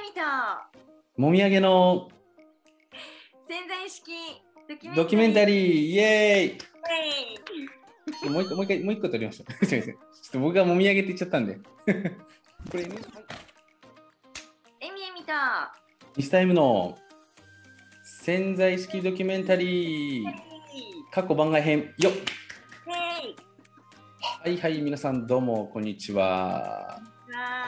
みた。もみあげの潜在意識ドキュメンタリリー。イエーーイ。もう一個もう一回もう一個取りましょう。すみません。ちょっと僕がもみあげって言っちゃったんで。これね、エミエミタミスタイムの潜在意識ドキュメンタリー。過去番外編。よっ。はいはい皆さんどうもこんにちは。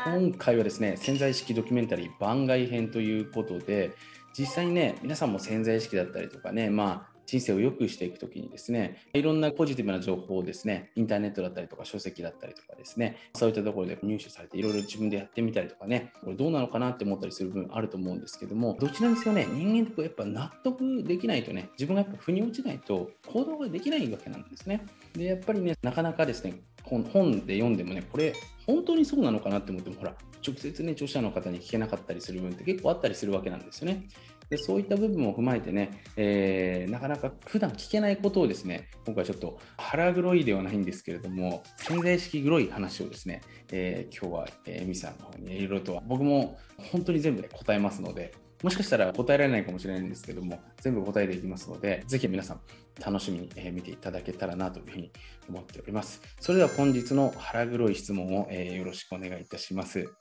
今回はですね潜在意識ドキュメンタリー番外編ということで実際にね皆さんも潜在意識だったりとかねまあ人生を良くしていくときにですねいろんなポジティブな情報をですねインターネットだったりとか書籍だったりとかですねそういったところで入手されていろいろ自分でやってみたりとかねこれどうなのかなって思ったりする部分あると思うんですけどもどちらにせよね人間ってやっぱ納得できないとね自分がやっぱ腑に落ちないと行動ができないわけなんですね。でやっぱりねなかなかですね本本で読んでもねこれ本当にそうなのかなって思ってもほら直接ね著者の方に聞けなかったりする部分って結構あったりするわけなんですよね。でそういった部分も踏まえてね、えーなかなか普段聞けないことをですね今回ちょっと腹黒いではないんですけれども潜在意識黒い話をですね、えー今日はえーエミさんの方にいろいろと僕も本当に全部で答えますのでもしかしたら答えられないかもしれないんですけども全部答えていきますのでぜひ皆さん楽しみに見ていただけたらなというふうに思っております。それでは本日の腹黒い質問を、えーよろしくお願いいたします。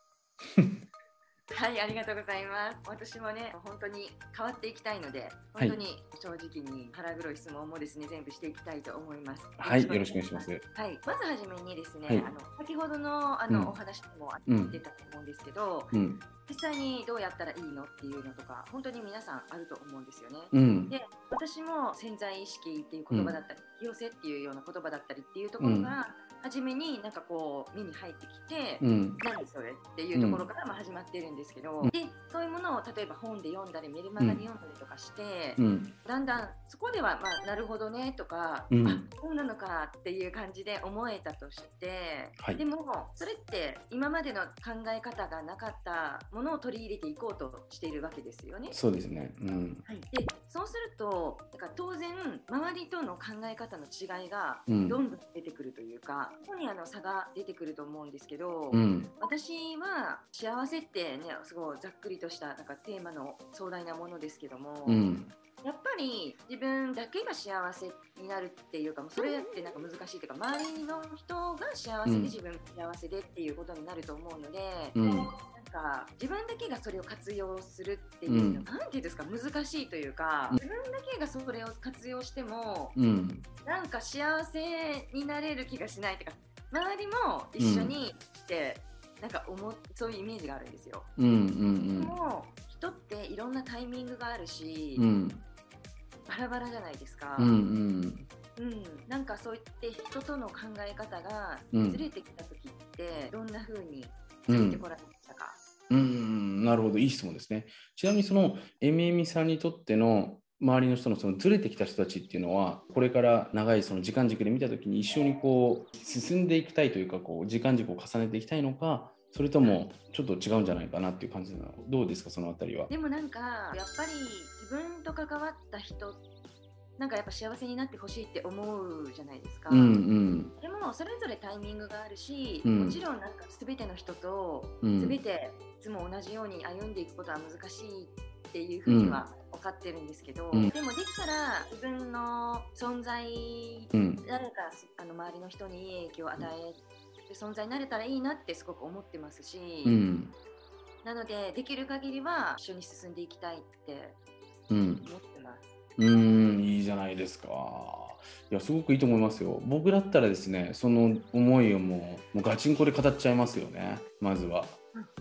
はい、ありがとうございます。私もね、本当に変わっていきたいので、はい。本当に正直に腹黒い質問もですね、全部していきたいと思います。はいよろしくお願いします。はい、まずはじめにですね、はい。あの先ほどのあの、うん。お話にもうん。出たと思うんですけど、うん。実際にどうやったらいいのっていうのとか、本当に皆さんあると思うんですよね。うん。で私も潜在意識っていう言葉だったり、引き寄せっていうような言葉だったりっていうところから、初めになんかこう目に入ってきて、うん。何それっていうところからまあ始まってるんですけど、うん。でそういうものを例えば本で読んだりメルマガで読んだりとかして、うん。だんだんそこではまあなるほどねとか、うん。あそうなのかっていう感じで思えたとして、はい。でもそれって今までの考え方がなかったものを取り入れていこうとしているわけですよね。そうですね。うん。はい、でそうするとだから当然周りとの考え方の違いがうん。どんどん出てくるというか、ここにあの差が出てくると思うんですけど、うん。私は幸せってねすごいざっくりとしたなんかテーマの壮大なものですけども、うん。やっぱり自分だけが幸せになるっていうかもうそれってなんか難しいというか周りの人が幸せでうん。自分が幸せでっていうことになると思うので、うんか自分だけがそれを活用するっていうの、うん。なんていうんですか難しいというか、うん。自分だけがそれを活用してもうん。なんか幸せになれる気がしないとか周りも一緒にって、なんか思うそういうイメージがあるんですよ。うんうんでも人っていろんなタイミングがあるし、うん。うんバラバラじゃないですか。うんうん。うん、なんかそういって人との考え方がうん。ずれてきた時ってどんな風についてこられましたか、うんなるほどいい質問ですねちなみにそのエミエミさんにとっての周りの人のそのずれてきた人たちっていうのはこれから長いその時間軸で見た時に一緒にこう進んでいきたいというかこう時間軸を重ねていきたいのかそれともちょっと違うんじゃないかなっていう感じなのどうですかそのあたりは。でもなんかやっぱり自分と関わった人なんかやっぱ幸せになってほしいって思うじゃないですか。うんうん。でもそれぞれタイミングがあるし、うん。もちろんなんか全ての人とうん。全ていつも同じように歩んでいくことは難しいっていうふうには分かってるんですけど、うん。でもできたら自分の存在うん誰かあの周りの人に影響を与える存在になれたらいいなってすごく思ってますし、うん。なのでできる限りは一緒に進んでいきたいってうん。思ってます。うーん、いいじゃないですか。いや、すごくいいと思いますよ。僕だったらですね、その思いをもう、もうガチンコで語っちゃいますよね、まずは。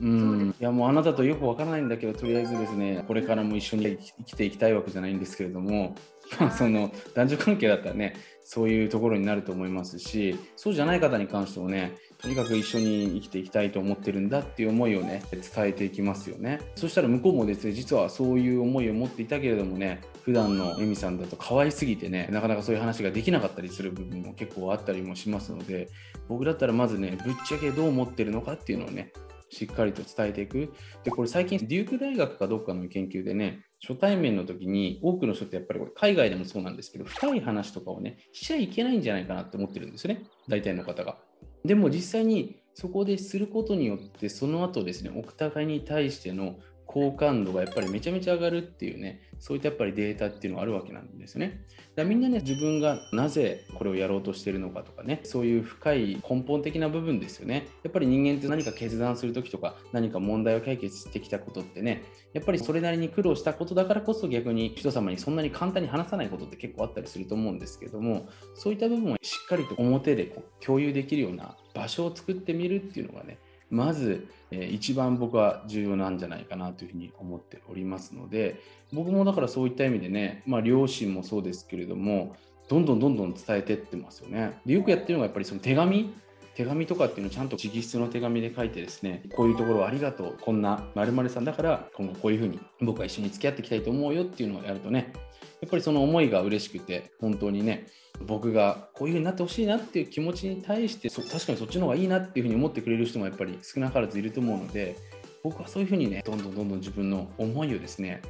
うん、いやもうあなたとよくわからないんだけど、とりあえずですね、これからも一緒に生きていきたいわけじゃないんですけれども、ま その男女関係だったらね、そういうところになると思いますし、そうじゃない方に関してもね、とにかく一緒に生きていきたいと思ってるんだっていう思いをね、伝えていきますよね。そしたら向こうもですね、実はそういう思いを持っていたけれどもね、普段のエミさんだと可愛すぎてね、なかなかそういう話ができなかったりする部分も結構あったりもしますので、僕だったらまずね、ぶっちゃけどう思ってるのかっていうのをね、しっかりと伝えていく。で、これ最近、デューク大学かどっかの研究でね、初対面の時に多くの人ってやっぱりこれ海外でもそうなんですけど、深い話とかをね、しちゃいけないんじゃないかなって思ってるんですね、大体の方が。でも実際にそこですることによって、その後ですね、お互いに対しての好感度がやっぱりめちゃめちゃ上がるっていうね、そういったやっぱりデータっていうのがあるわけなんですね。だからみんなね、自分がなぜこれをやろうとしてるのかとかね、そういう深い根本的な部分ですよね。やっぱり人間って何か決断するときとか、何か問題を解決してきたことってね、やっぱりそれなりに苦労したことだからこそ逆に人様にそんなに簡単に話さないことって結構あったりすると思うんですけども、そういった部分をしっかりと表でこう共有できるような場所を作ってみるっていうのがね、まず、えー、一番僕は重要なんじゃないかなというふうに思っておりますので僕もだからそういった意味でね、まあ、両親もそうですけれどもどんどんどんどん伝えてってますよね。でよくやってるのがやっぱりその手紙手紙とかっていうのをちゃんと直筆の手紙で書いてですねこういうところありがとうこんな〇〇さんだから今後こういうふうに僕は一緒に付き合っていきたいと思うよっていうのをやるとねやっぱりその思いが嬉しくて本当にね僕がこういう風になってほしいなっていう気持ちに対して確かにそっちの方がいいなっていう風に思ってくれる人もやっぱり少なからずいると思うので僕はそういう風にねどんどんどんどん自分の思いをですね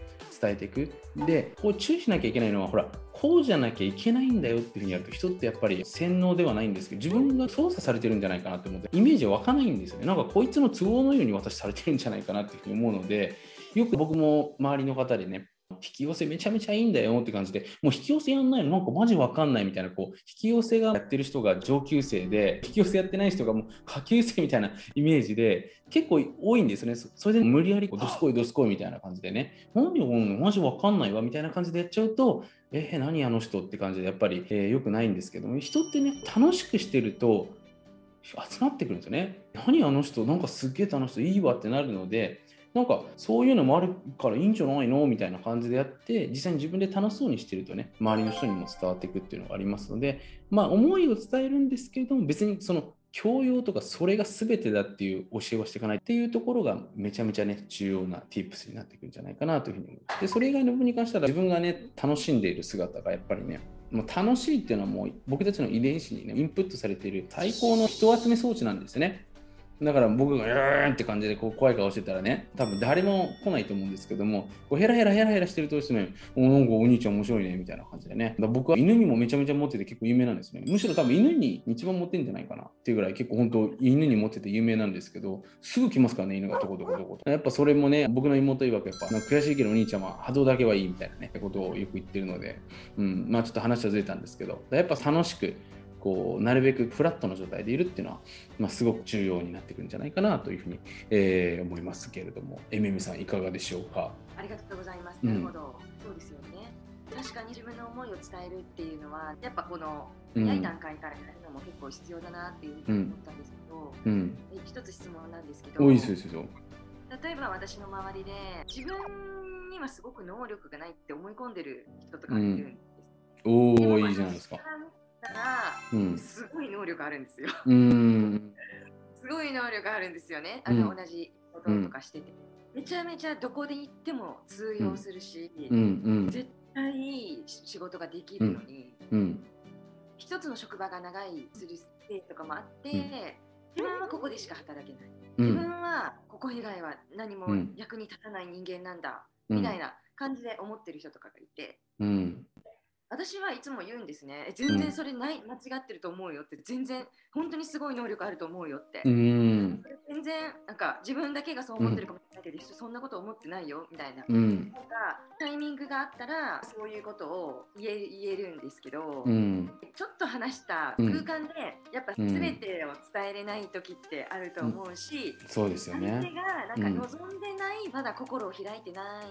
伝えていく。でこう注意しなきゃいけないのはほらこうじゃなきゃいけないんだよっていう風にやると人ってやっぱり洗脳ではないんですけど自分が操作されてるんじゃないかなって思ってイメージは湧かないんですよね。なんかこいつの都合のように私されてるんじゃないかなっていう風に思うのでよく僕も周りの方でね引き寄せめちゃめちゃいいんだよって感じで、もう引き寄せやんないのなんかマジわかんないみたいな、こう、引き寄せがやってる人が上級生で、引き寄せやってない人がもう下級生みたいなイメージで、結構多いんですよね。それで無理やりどすこいどすこいみたいな感じでね、何をマジわかんないわみたいな感じでやっちゃうと、えー、何あの人って感じでやっぱり、えー、よくないんですけども、人ってね、楽しくしてると、集まってくるんですよね。何あの人、なんかすっげえ楽しそう、いいわってなるので、なんかそういうのもあるからいいんじゃないのみたいな感じでやって実際に自分で楽しそうにしてるとね周りの人にも伝わっていくっていうのがありますのでまあ思いを伝えるんですけれども別にその教養とかそれが全てだっていう教えをしていかないっていうところがめちゃめちゃね重要な tips になってくるんじゃないかなというふうに思います。でそれ以外の部分に関しては自分がね楽しんでいる姿がやっぱりねもう楽しいっていうのはもう僕たちの遺伝子にねインプットされている最高の人集め装置なんですね。だから僕が、うーんって感じでこう怖い顔してたらね、多分誰も来ないと思うんですけども、こうヘラヘラヘラヘラしてるとですね、おなんかお兄ちゃん面白いねみたいな感じでね。僕は犬にもめちゃめちゃ持ってて結構有名なんですね。むしろ多分犬に一番持ってんじゃないかなっていうぐらい結構本当犬に持ってて有名なんですけど、すぐ来ますからね、犬がどこどこどこと。やっぱそれもね、僕の妹曰くやっぱ悔しいけどお兄ちゃんは波動だけはいいみたいなね、ことをよく言ってるので、うん、まあちょっと話はずれたんですけど、やっぱ楽しく、こうなるべくフラットの状態でいるっていうのは、まあ、すごく重要になってくるんじゃないかなというふうに、えー、思いますけれども、えめみさん、いかがでしょうか？ありがとうございます。なるほど、うん、そうですよね。確かに自分の思いを伝えるっていうのは、やっぱこの早い段階からやるのも結構必要だなっていうふうに思ったんですけど、うん、一つ質問なんですけど、いいですよ例えば私の周りで自分にはすごく能力がないって思い込んでる人とかいるんです。うん、おおいいじゃないですか。たら、うん、すごい能力あるんですよ。うん。すごい能力あるんですよね。あの、同じこととかしてて、めちゃめちゃどこで行っても通用するし、絶対仕事ができるのに、一つの職場が長いするせいとかもあって、自分はここでしか働けない。自分はここ以外は何も役に立たない人間なんだ、みたいな感じで思ってる人とかがいて、うん、私はいつも言うんですね。全然それない、間違ってると思うよって。全然本当にすごい能力あると思うよって、うん、全然なんか自分だけがそう思ってるかもしれないけど、うん、そんなこと思ってないよみたいな,、うん、なんかタイミングがあったらそういうことを言え言えるんですけど、うん、ちょっと話した空間で、やっぱ全てを伝えれない時ってあると思うし、そうですよね。相手がなんか望んでない、まだ心を開いてない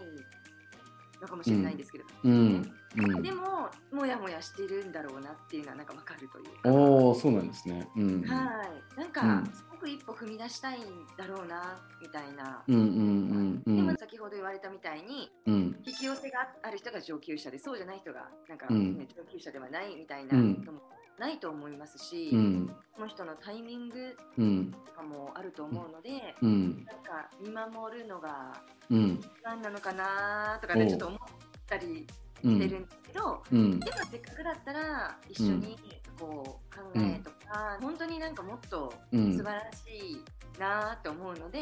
のかもしれないんですけど、うん。うん、でももやもやしてるんだろうなっていうのはなんかわかるという。かおそうなんですね、うん、はい。なんか、すごく一歩踏み出したいんだろうなみたいな、うんうんうん、でも先ほど言われたみたいに、うん、引き寄せがある人が上級者でそうじゃない人がなんか、ね、上級者ではないみたいなのもないと思いますし、うん、その人のタイミングとかもあると思うので、うん、なんか見守るのが何なのかなとかね、ちょっと思ったりしてるんですけど、うん、でもせっかくだったら一緒にこう考えとか、本当になんかもっと素晴らしいなって思うので、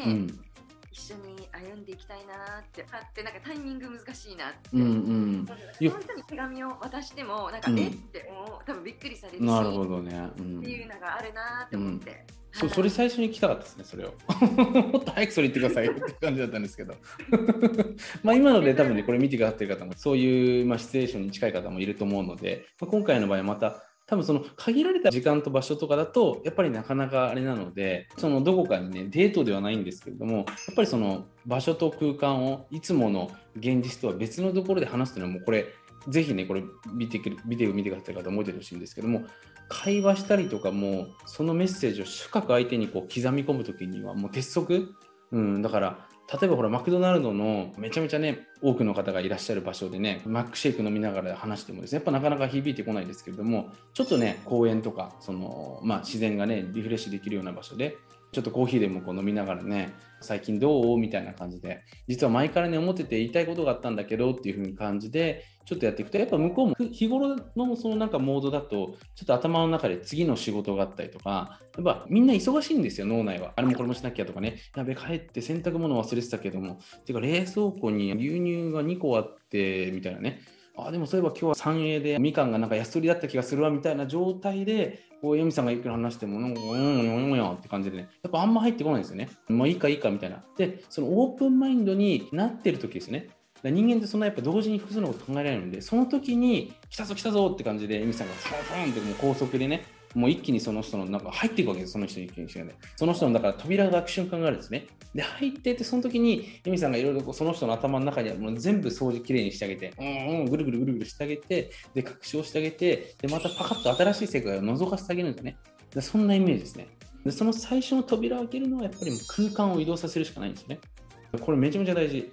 一緒に歩んでいきたいなってあってなんかタイミング難しいなって、うんうん、本当に手紙を渡してもなんか、うん、えって多分びっくりされるしなるほどね、うん、っていうのがあるなって思って、そそれ最初に来たかったですね、それを。もっと早くそれ言ってくださいよって感じだったんですけど。まあ今ので多分ね、これ見てくださってる方も、そういう、まあ、シチュエーションに近い方もいると思うので、まあ、今回の場合はまた、多分その限られた時間と場所とかだと、やっぱりなかなかあれなので、そのどこかにね、デートではないんですけれども、やっぱりその場所と空間をいつもの現実とは別のところで話すというのはもうこれ、ぜひね、これ見てビデオ見てくださった方、覚えてほしいんですけども、会話したりとかも、そのメッセージを深く相手にこう刻み込むときには、もう鉄則、うん、だから、例えばほらマクドナルドのめちゃめちゃね多くの方がいらっしゃる場所でねマックシェイク飲みながら話してもですねやっぱなかなか響いてこないですけれどもちょっとね公園とかその、まあ、自然がねリフレッシュできるような場所でちょっとコーヒーでもこう飲みながらね最近どう？みたいな感じで実は前からね思ってて言いたいことがあったんだけどっていう風に感じでちょっとやっていくとやっぱ向こうも日頃のそのなんかモードだとちょっと頭の中で次の仕事があったりとかやっぱみんな忙しいんですよ脳内は。あれもこれもしなきゃとかね。やべ帰って洗濯物忘れてたけども。てか冷蔵庫に牛乳が2個あってみたいなね。あでもそういえば今日は三栄でみかんがなんか安売りだった気がするわみたいな状態でこう、ヨミさんがいくら話しても、うん、うん、うん、って感じでね、やっぱあんま入ってこないんですよね。もういいかいいかみたいな。で、そのオープンマインドになってる時ですね。人間ってそんなやっぱ同時に複数のこと考えられるんで、その時に来たぞ来たぞって感じで、エミさんがフンフンってもう高速でね、もう一気にその人の中入っていくわけです、その人に一気にしてね。その人のだから扉が開く瞬間があるんですね。で、入ってって、その時に、エミさんがいろいろその人の頭の中にはもう全部掃除きれいにしてあげて、うんうん、ぐるぐるぐるぐるしてあげて、で、拡張してあげて、で、またパカッと新しい世界を覗かせてあげるんですね。でそんなイメージですね。で、その最初の扉を開けるのはやっぱり空間を移動させるしかないんですよね。これめちゃめちゃ大事。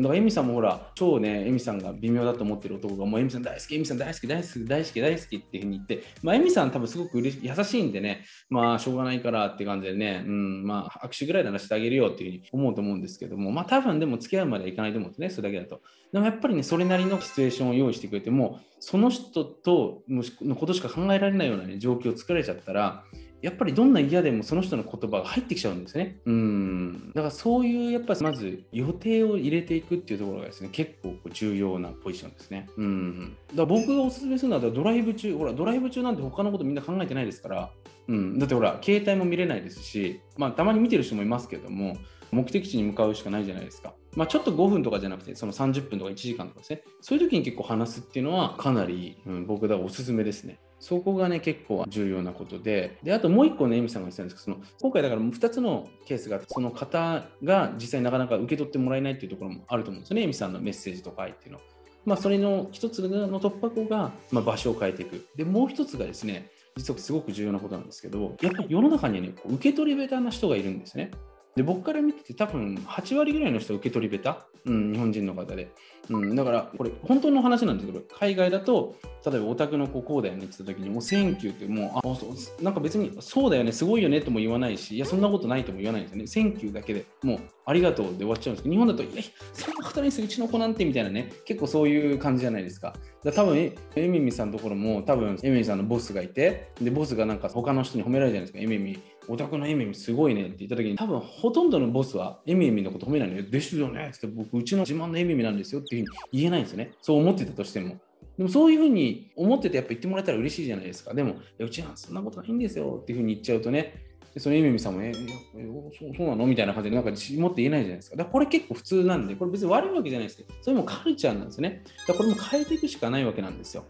だからエミさんもほら、超ね、エミさんが微妙だと思ってる男が、もうエミさん大好き、エミさん大好き、大好き、大好き、大好きっていうふうに言って、まあ、エミさん多分すごく嬉し優しいんでね、まあ、しょうがないからって感じでね、うん、まあ、握手ぐらいならしてあげるよっていうふうに思うと思うんですけども、まあ、多分でも付き合うまではいかないと思うんですね、それだけだと。でもやっぱりね、それなりのシチュエーションを用意してくれても、その人とのことしか考えられないような、ね、状況を作られちゃったら、やっぱりどんな嫌でもその人の言葉が入ってきちゃうんですね。うん。だからそういうやっぱまず予定を入れていくっていうところがですね、結構重要なポジションですね。うん。だから僕がおすすめするのはドライブ中、ほら、ドライブ中なんて他のことみんな考えてないですから、うん。だってほら、携帯も見れないですし、まあたまに見てる人もいますけども、目的地に向かうしかないじゃないですか。まあ、ちょっと5分とかじゃなくて、その30分とか1時間とかですね。そういう時に結構話すっていうのは、かなり、うん、僕だおすすめですね。そこがね、結構重要なことで、で、あともう一個ね、エミさんが言ってたんですけど、その今回だから2つのケースが、その方が実際なかなか受け取ってもらえないっていうところもあると思うんですよね、エミさんのメッセージとか愛っていうの。まあ、それの一つの突破口が、まあ、場所を変えていく。で、もう一つがですね、実はすごく重要なことなんですけど、やっぱり世の中にはね、受け取りベタな人がいるんですね。で僕から見てて多分8割ぐらいの人受け取りベタ、うん、日本人の方で、うん、だからこれ本当の話なんですけど海外だと例えばお宅の子こうだよねって言った時にもう「Thank you」ってもうあそうなんか別に「そうだよねすごいよね」とも言わないし「いやそんなことない」とも言わないんですよね「Thank you」だけでもう「ありがとう」で終わっちゃうんですけど日本だと「いやそんなことないですうちの子なんて」みたいなね。結構そういう感じじゃないですか。だ多分エミミさんのところも多分エミミさんのボスがいてでボスがなんか他の人に褒められるじゃないですか。エミミオタクのエミミすごいねって言った時に多分ほとんどのボスはエミミのこと褒めないのよ。ですよねって僕うちの自慢のエミミなんですよっていうふうに言えないんですよね。そう思ってたとしても。でもそういうふうに思っててやっぱ言ってもらえたら嬉しいじゃないですか。でも、うちはそんなことないんですよっていうふうに言っちゃうとね、でそのエミミさんも、え、そうそうなの？みたいな感じでなんか自信持って言えないじゃないですか。だからこれ結構普通なんで、これ別に悪いわけじゃないですけど、それもカルチャーなんですよね。だからこれも変えていくしかないわけなんですよ。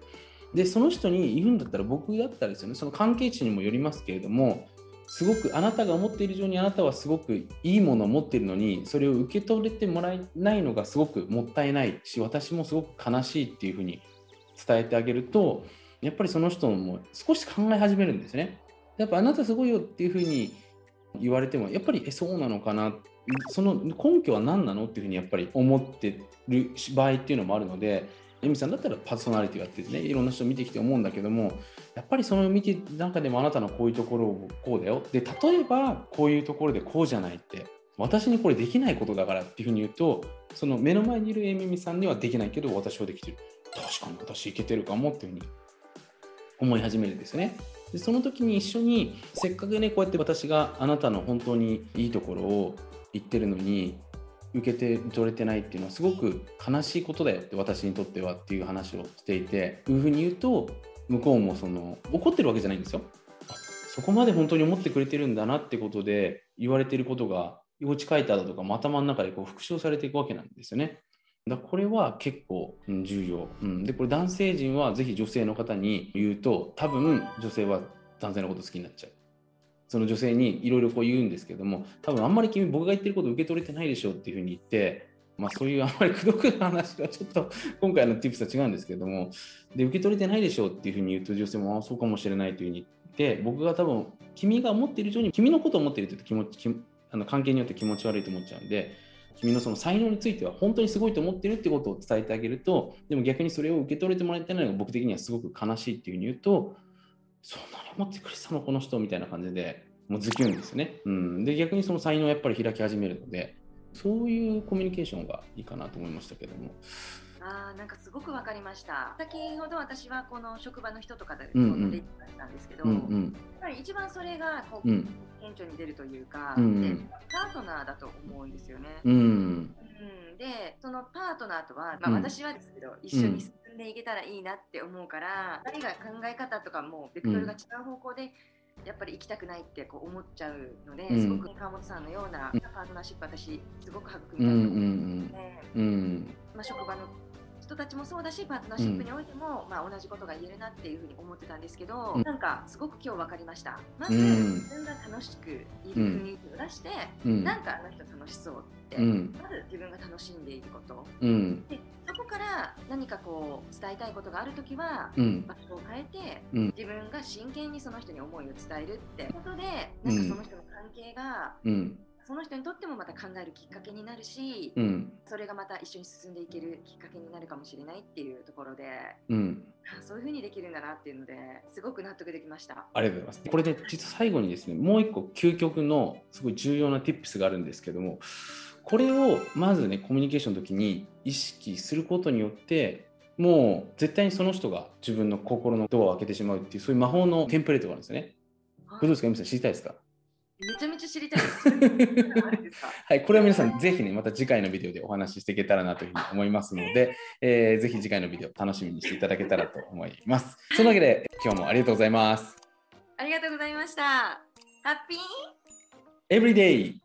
で、その人に言うんだったら僕だったらですよね、その関係値にもよりますけれども、すごくあなたが思っている以上にあなたはすごくいいものを持っているのにそれを受け取れてもらえないのがすごくもったいないし私もすごく悲しいっていうふうに伝えてあげるとやっぱりその人も少し考え始めるんですね。やっぱあなたすごいよっていうふうに言われてもやっぱりえそうなのかな？その根拠は何なの？っていうふうにやっぱり思ってる場合っていうのもあるのでエミさんだったらパーソナリティをやってねいろんな人見てきて思うんだけどもやっぱりその見て中でもあなたのこういうところをこうだよ。で例えばこういうところでこうじゃないって私にこれできないことだからっていうふうに言うとその目の前にいるエミミさんにはできないけど私はできてる。確かに私いけてるかもっていうふうに思い始めるんですよね。でその時に一緒にせっかくねこうやって私があなたの本当にいいところを言ってるのに受けて取れてないっていうのはすごく悲しいことだよって私にとってはっていう話をしていていうふうに言うと向こうもその怒ってるわけじゃないんですよ。そこまで本当に思ってくれてるんだなってことで言われてることが幼稚書いただとか頭の中でこう復唱されていくわけなんですよね。だこれは結構重要、うん、でこれ男性陣はぜひ女性の方に言うと多分女性は男性のこと好きになっちゃうその女性にいろいろこう言うんですけども多分あんまり君僕が言ってること受け取れてないでしょうっていうふうに言ってまあ、そういうあんまりくどくな話はちょっと今回の tips は違うんですけどもで受け取れてないでしょうっていうふうに言うと女性もあそうかもしれないというふうに言って僕が多分君が思っている以上に君のことを思っていると気持ちあの関係によって気持ち悪いと思っちゃうんで君のその才能については本当にすごいと思ってるってことを伝えてあげるとでも逆にそれを受け取れてもらえてないのが僕的にはすごく悲しいっていうふうに言うとそんなの？持ってくれてたの？この人？みたいな感じでもうズキュンですね、うん、で逆にその才能をやっぱり開き始めるのでそういうコミュニケーションがいいかなと思いましたけども。あなんかすごく分かりました。先ほど私はこの職場の人とかで例えたんですけど、うんうん、やっぱり一番それがこう、うん、顕著に出るというか、うんうん、パートナーだと思うんですよね。うん、うん、でそのパートナーとは、まあ、私はですけど、一緒に進んでいけたらいいなって思うから、2人が考え方とかもベクトルが違う方向でやっぱり行きたくないってこう思っちゃうので、うん、すごく川本さんのようなパートナーシップ私すごく育みたいと思うので、まあ、職場の人たちもそうだしパートナーシップにおいても、うん、まあ、同じことが言えるなっていうふうに思ってたんですけど、うん、なんかすごく今日分かりました。まず、自分が楽しくいる雰囲気を出して、うん、なんかあの人楽しそうって、まず自分が楽しんでいること、でそこから何かこう伝えたいことがある時は、場所を変えて、自分が真剣にその人に思いを伝えるってことでなんかその人の関係が、その人にとってもまた考えるきっかけになるし、うん、それがまた一緒に進んでいけるきっかけになるかもしれないっていうところで、うん、そういうふうにできるんだなっていうのですごく納得できました。ありがとうございます。これで実は最後にですねもう一個究極のすごい重要な tips があるんですけどもこれをまずねコミュニケーションの時に意識することによってもう絶対にその人が自分の心のドアを開けてしまうっていうそういう魔法のテンプレートがあるんですよね。これどうですか、皆さん知りたいですか？めちゃめちゃ知りたい。はい、これは皆さん、ぜひね、また次回のビデオでお話ししていけたらなというふうに思いますので、えー、ぜひ次回のビデオ楽しみにしていただけたらと思います。そのわけで、今日もありがとうございます。ありがとうございました。ハッピー？エブリデイ